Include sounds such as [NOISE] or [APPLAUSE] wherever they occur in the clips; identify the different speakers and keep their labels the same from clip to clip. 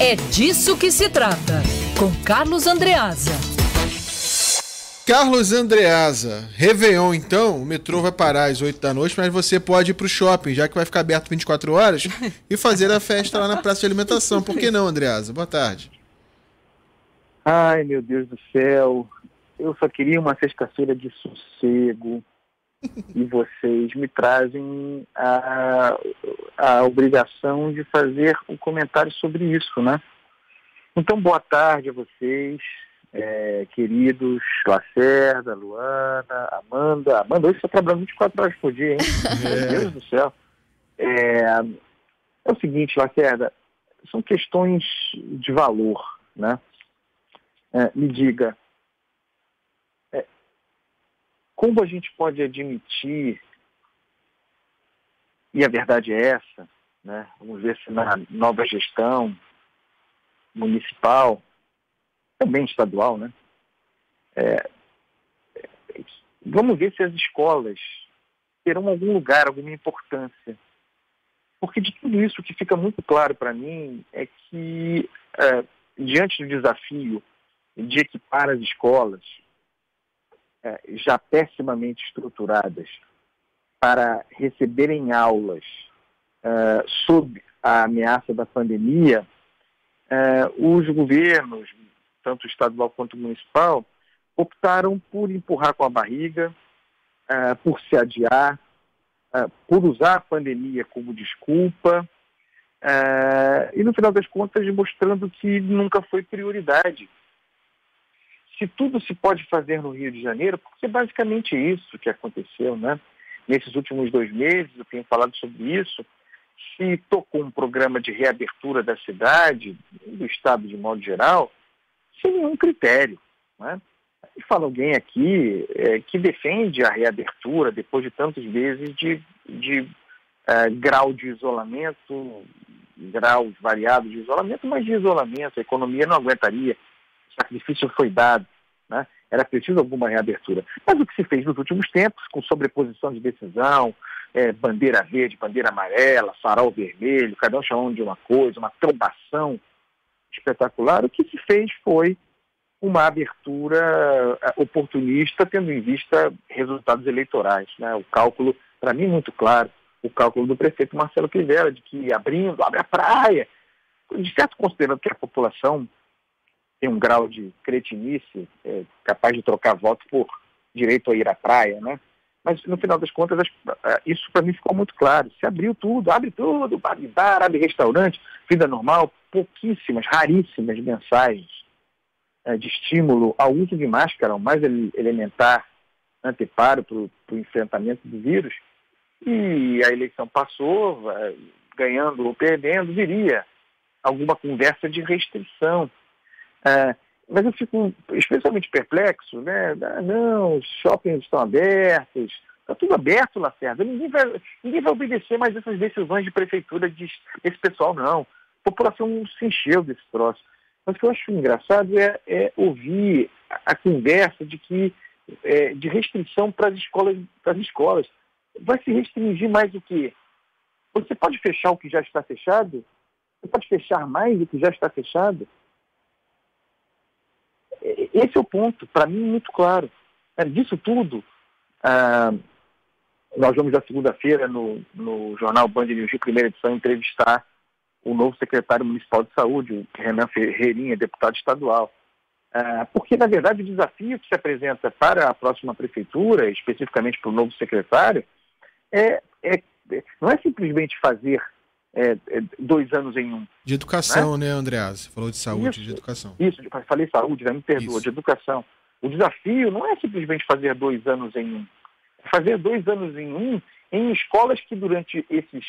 Speaker 1: É disso que se trata, com Carlos Andreasa.
Speaker 2: Carlos Andreasa, Réveillon então, o metrô vai parar às 8 da noite, mas você pode ir pro shopping, já que vai ficar aberto 24 horas, e fazer a festa lá na praça de alimentação. Por que não, Andreasa? Boa tarde.
Speaker 3: Ai, meu Deus do céu. Eu só queria uma sexta-feira de sossego. E vocês me trazem a, a obrigação de fazer um comentário sobre isso, né? Então, boa tarde a vocês, é, queridos Lacerda, Luana, Amanda. Amanda, hoje você está trabalhando 24 horas por dia, hein? É. [LAUGHS] Meu Deus do céu. É, é o seguinte, Lacerda, são questões de valor, né? É, me diga, é, como a gente pode admitir, e a verdade é essa, né? vamos ver se na nova gestão municipal, também estadual, né? É, vamos ver se as escolas terão algum lugar, alguma importância. Porque de tudo isso, o que fica muito claro para mim é que, é, diante do desafio de equipar as escolas, já pessimamente estruturadas, para receberem aulas é, sob a ameaça da pandemia, é, os governos, tanto estadual quanto municipal, optaram por empurrar com a barriga, é, por se adiar, é, por usar a pandemia como desculpa, é, e no final das contas mostrando que nunca foi prioridade se tudo se pode fazer no Rio de Janeiro, porque é basicamente isso que aconteceu, né? Nesses últimos dois meses, eu tenho falado sobre isso, se tocou um programa de reabertura da cidade, do Estado de modo geral, sem nenhum critério. Né? E fala alguém aqui é, que defende a reabertura depois de tantos meses de, de é, grau de isolamento, graus variados de isolamento, mas de isolamento, a economia não aguentaria. Sacrifício foi dado. Né? Era preciso alguma reabertura. Mas o que se fez nos últimos tempos, com sobreposição de decisão, é, bandeira verde, bandeira amarela, farol vermelho, cada um chamando de uma coisa, uma trombação espetacular, o que se fez foi uma abertura é, oportunista, tendo em vista resultados eleitorais. Né? O cálculo, para mim, muito claro, o cálculo do prefeito Marcelo Crivella, de que abrindo, abre a praia, de certo considerando que a população tem um grau de cretinice é, capaz de trocar voto por direito a ir à praia, né? Mas, no final das contas, é, isso para mim ficou muito claro. Se abriu tudo, abre tudo, abre bar, abre restaurante, vida normal, pouquíssimas, raríssimas mensagens é, de estímulo ao uso de máscara, o mais elementar anteparo para o enfrentamento do vírus. E a eleição passou, ganhando ou perdendo, viria alguma conversa de restrição é, mas eu fico especialmente perplexo, né? Ah, não, os shoppings estão abertos, está tudo aberto, Lacerda. Ninguém vai, ninguém vai obedecer mais essas decisões de prefeitura de, desse pessoal, não. A população se encheu desse troço. Mas o que eu acho engraçado é, é ouvir a, conversa de que é, de restrição para as escolas, escolas. Vai se restringir mais o quê? Você pode fechar o que já está fechado? Você pode fechar mais o que já está fechado? Esse é o ponto, para mim, muito claro. É, disso tudo, ah, nós vamos na segunda-feira no, no jornal Band News, primeira edição, entrevistar o novo secretário municipal de saúde, Renan Ferreirinha, deputado estadual. Ah, porque, na verdade, o desafio que se apresenta para a próxima prefeitura, especificamente para o novo secretário, é, é, não é simplesmente fazer é, é, dois anos em um.
Speaker 2: De educação, né, né Andreas? Você falou de saúde, isso, de educação.
Speaker 3: Isso, falei saúde, né? me perdoa, isso. de educação. O desafio não é simplesmente fazer dois anos em um. É fazer dois anos em um em escolas que durante esses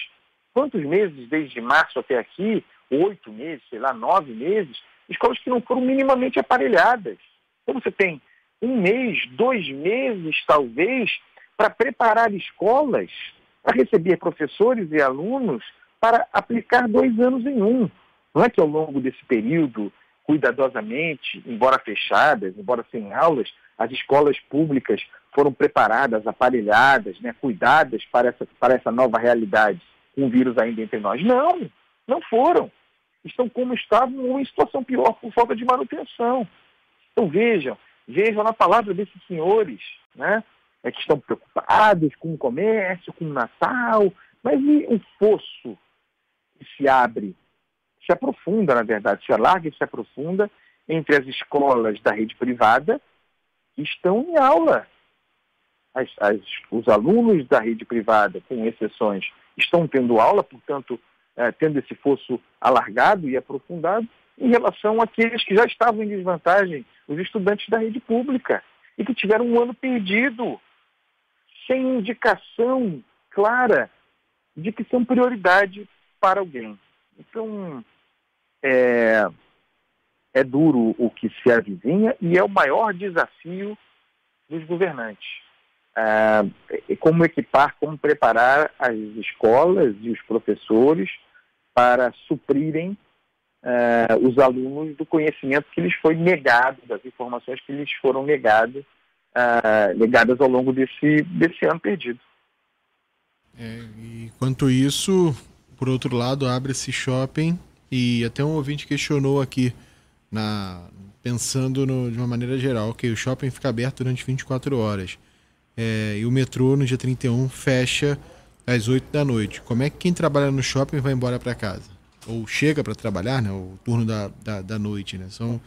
Speaker 3: quantos meses, desde março até aqui, oito meses, sei lá, nove meses, escolas que não foram minimamente aparelhadas. Então você tem um mês, dois meses, talvez, para preparar escolas para receber professores e alunos para aplicar dois anos em um. Não é que ao longo desse período, cuidadosamente, embora fechadas, embora sem aulas, as escolas públicas foram preparadas, aparelhadas, né, cuidadas para essa, para essa nova realidade, o vírus ainda entre nós. Não, não foram. estão como estavam ou em situação pior por falta de manutenção. Então vejam, vejam na palavra desses senhores, né? É que estão preocupados com o comércio, com o Natal, mas e o fosso que se abre, se aprofunda, na verdade, se alarga e se aprofunda entre as escolas da rede privada que estão em aula. As, as, os alunos da rede privada, com exceções, estão tendo aula, portanto, é, tendo esse fosso alargado e aprofundado, em relação àqueles que já estavam em desvantagem, os estudantes da rede pública, e que tiveram um ano perdido, sem indicação clara de que são prioridade para alguém. Então, é, é duro o que se avizinha e é o maior desafio dos governantes. É, como equipar, como preparar as escolas e os professores para suprirem os alunos do conhecimento que lhes foi negado, das informações que lhes foram negadas, negadas ao longo desse, desse ano perdido.
Speaker 2: É, enquanto isso, por outro lado, abre-se shopping e até um ouvinte questionou aqui na, pensando no, de uma maneira geral, que o shopping fica aberto durante 24 horas. É, e o metrô no dia 31 fecha às 8 da noite. Como é que quem trabalha no shopping vai embora para casa? Ou chega para trabalhar, né? O turno da, da, da noite, né? São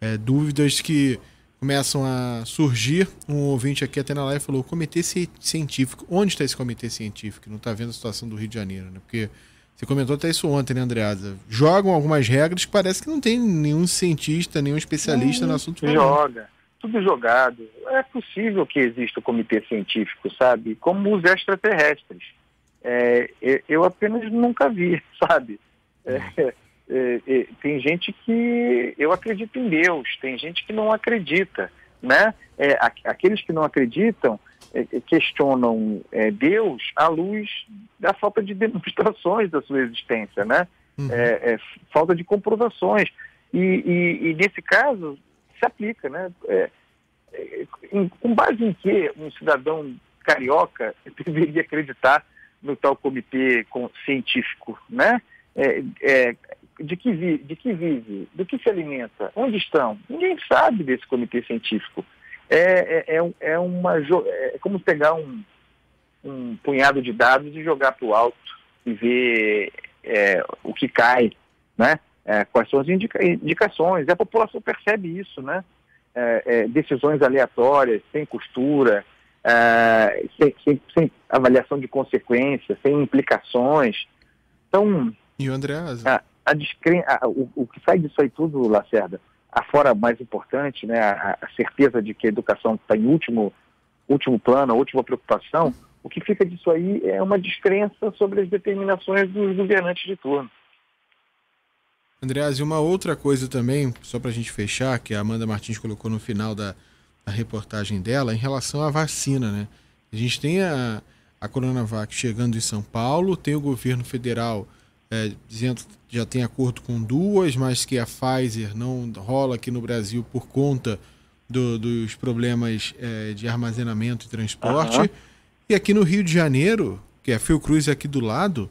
Speaker 2: é, dúvidas que começam a surgir. Um ouvinte aqui até na live falou: comitê científico. Onde está esse comitê científico? Não está vendo a situação do Rio de Janeiro, né? Porque você comentou até isso ontem, né, Andreasa? Jogam algumas regras que parece que não tem nenhum cientista, nenhum especialista no assunto.
Speaker 3: Joga, tudo jogado. É possível que exista o comitê científico, sabe? Como os extraterrestres. É, eu apenas nunca vi, [LAUGHS] sabe? É, tem gente que eu acredito em Deus, tem gente que não acredita, né? É, aqueles que não acreditam é, é, questionam é, Deus à luz da falta de [LAUGHS] demonstrações da sua existência, né? Uhum. É, é, falta de comprovações. E, e, e, nesse caso, se aplica, né? É, em, com base em que um cidadão carioca [LAUGHS] deveria acreditar no tal comitê científico, né? De, que vi, de que vive, do que se alimenta, onde estão? Ninguém sabe desse comitê científico é, é, é, é uma, é como pegar um, um punhado de dados e jogar para o alto e ver é, o que cai, né? É, quais são as indica indicações. E a população percebe isso, né? É, é, decisões aleatórias, sem costura, é, sem, sem, sem, avaliação de consequências, sem implicações. Então.
Speaker 2: E o André?
Speaker 3: A, a, o, o, que sai disso aí tudo, Lacerda, afora mais importante, né, a, a certeza de que a educação está em último, último plano, a última preocupação, o que fica disso aí é uma descrença sobre as determinações dos governantes de turno.
Speaker 2: Andreas, e uma outra coisa também, só para a gente fechar, que a Amanda Martins colocou no final da, da, reportagem dela, em relação à vacina, né? A gente tem a, a Coronavac chegando em São Paulo, tem o governo federal é, dizendo que já tem acordo com duas, mas que a Pfizer não rola aqui no Brasil por conta do, dos problemas é, de armazenamento e transporte. Uhum. E aqui no Rio de Janeiro, que é a Fiocruz aqui do lado,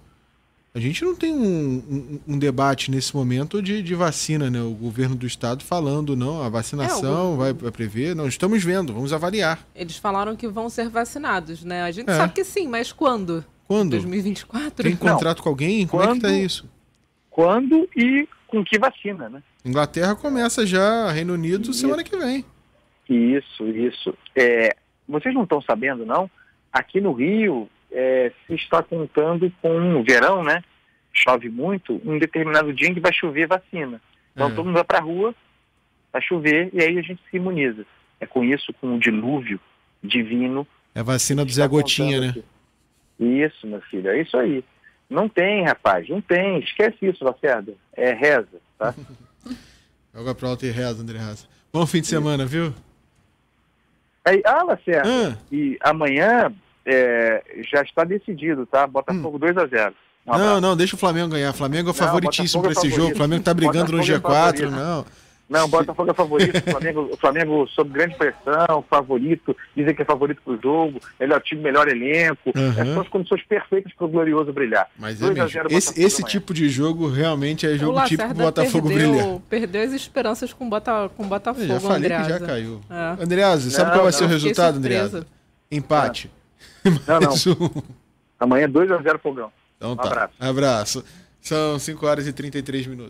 Speaker 2: a gente não tem um, um, um debate nesse momento de, de, vacina, né? O governo do estado falando, não, a vacinação é, vai, vai, prever. Não, estamos vendo, vamos avaliar.
Speaker 4: Eles falaram que vão ser vacinados, né? A gente é. sabe que sim, mas quando?
Speaker 2: Quando?
Speaker 4: 2024?
Speaker 2: Tem contrato Não. com alguém? Como quando, é que tá isso?
Speaker 3: Quando e com que vacina, né?
Speaker 2: Inglaterra começa já, Reino Unido, isso. semana que vem.
Speaker 3: Isso, isso. É, vocês não estão sabendo, não? Aqui no Rio é, se está contando com o verão, né? Chove muito, um determinado dia em que vai chover vacina. Então é. todo mundo vai para a rua, vai chover e aí a gente se imuniza. É com isso, com o dilúvio divino.
Speaker 2: É a vacina do Zé Gotinha, né? Aqui.
Speaker 3: Isso, meu filho, é isso aí. Não tem, rapaz, não tem. Esquece isso, Lacerda. É reza, tá? [LAUGHS]
Speaker 2: Joga pro alto e reza, André Raça. Bom fim de semana, viu?
Speaker 3: Aí, ah, Lacerda, ah. e amanhã é, já está decidido, tá? Botafogo hum. 2 a 0
Speaker 2: um não, não, deixa o Flamengo ganhar. Flamengo é favoritíssimo para esse favorito. jogo. O Flamengo tá brigando Botafogo no G4, é não.
Speaker 3: Não, o Botafogo é favorito, [LAUGHS] o Flamengo, o Flamengo sob grande pressão, favorito, dizem que é favorito pro jogo, melhor time, melhor elenco.
Speaker 2: Uhum.
Speaker 3: Essas são as condições perfeitas para o Glorioso brilhar.
Speaker 2: Mas
Speaker 3: 2
Speaker 2: é
Speaker 3: a
Speaker 2: mesmo.
Speaker 3: 0
Speaker 2: Esse,
Speaker 3: Botafogo
Speaker 2: esse
Speaker 3: amanhã.
Speaker 2: tipo de jogo realmente é jogo
Speaker 4: o
Speaker 2: típico pro Botafogo
Speaker 4: perdeu,
Speaker 2: brilhar.
Speaker 4: perdeu as esperanças com o Bota, com o
Speaker 2: Eu
Speaker 4: Botafogo,
Speaker 2: já falei
Speaker 4: Andreasa.
Speaker 2: que já caiu.
Speaker 4: É.
Speaker 2: Andreasa, sabe
Speaker 3: Não,
Speaker 2: qual vai
Speaker 3: não,
Speaker 2: ser o resultado. Andreasa? Empate.
Speaker 3: Não, [LAUGHS] não.
Speaker 2: Mais um.
Speaker 3: Amanhã 2 a 0 Fogão.
Speaker 2: Então
Speaker 3: Um
Speaker 2: tá.
Speaker 3: abraço.
Speaker 2: Abraço. São 5 horas e 33 minutos.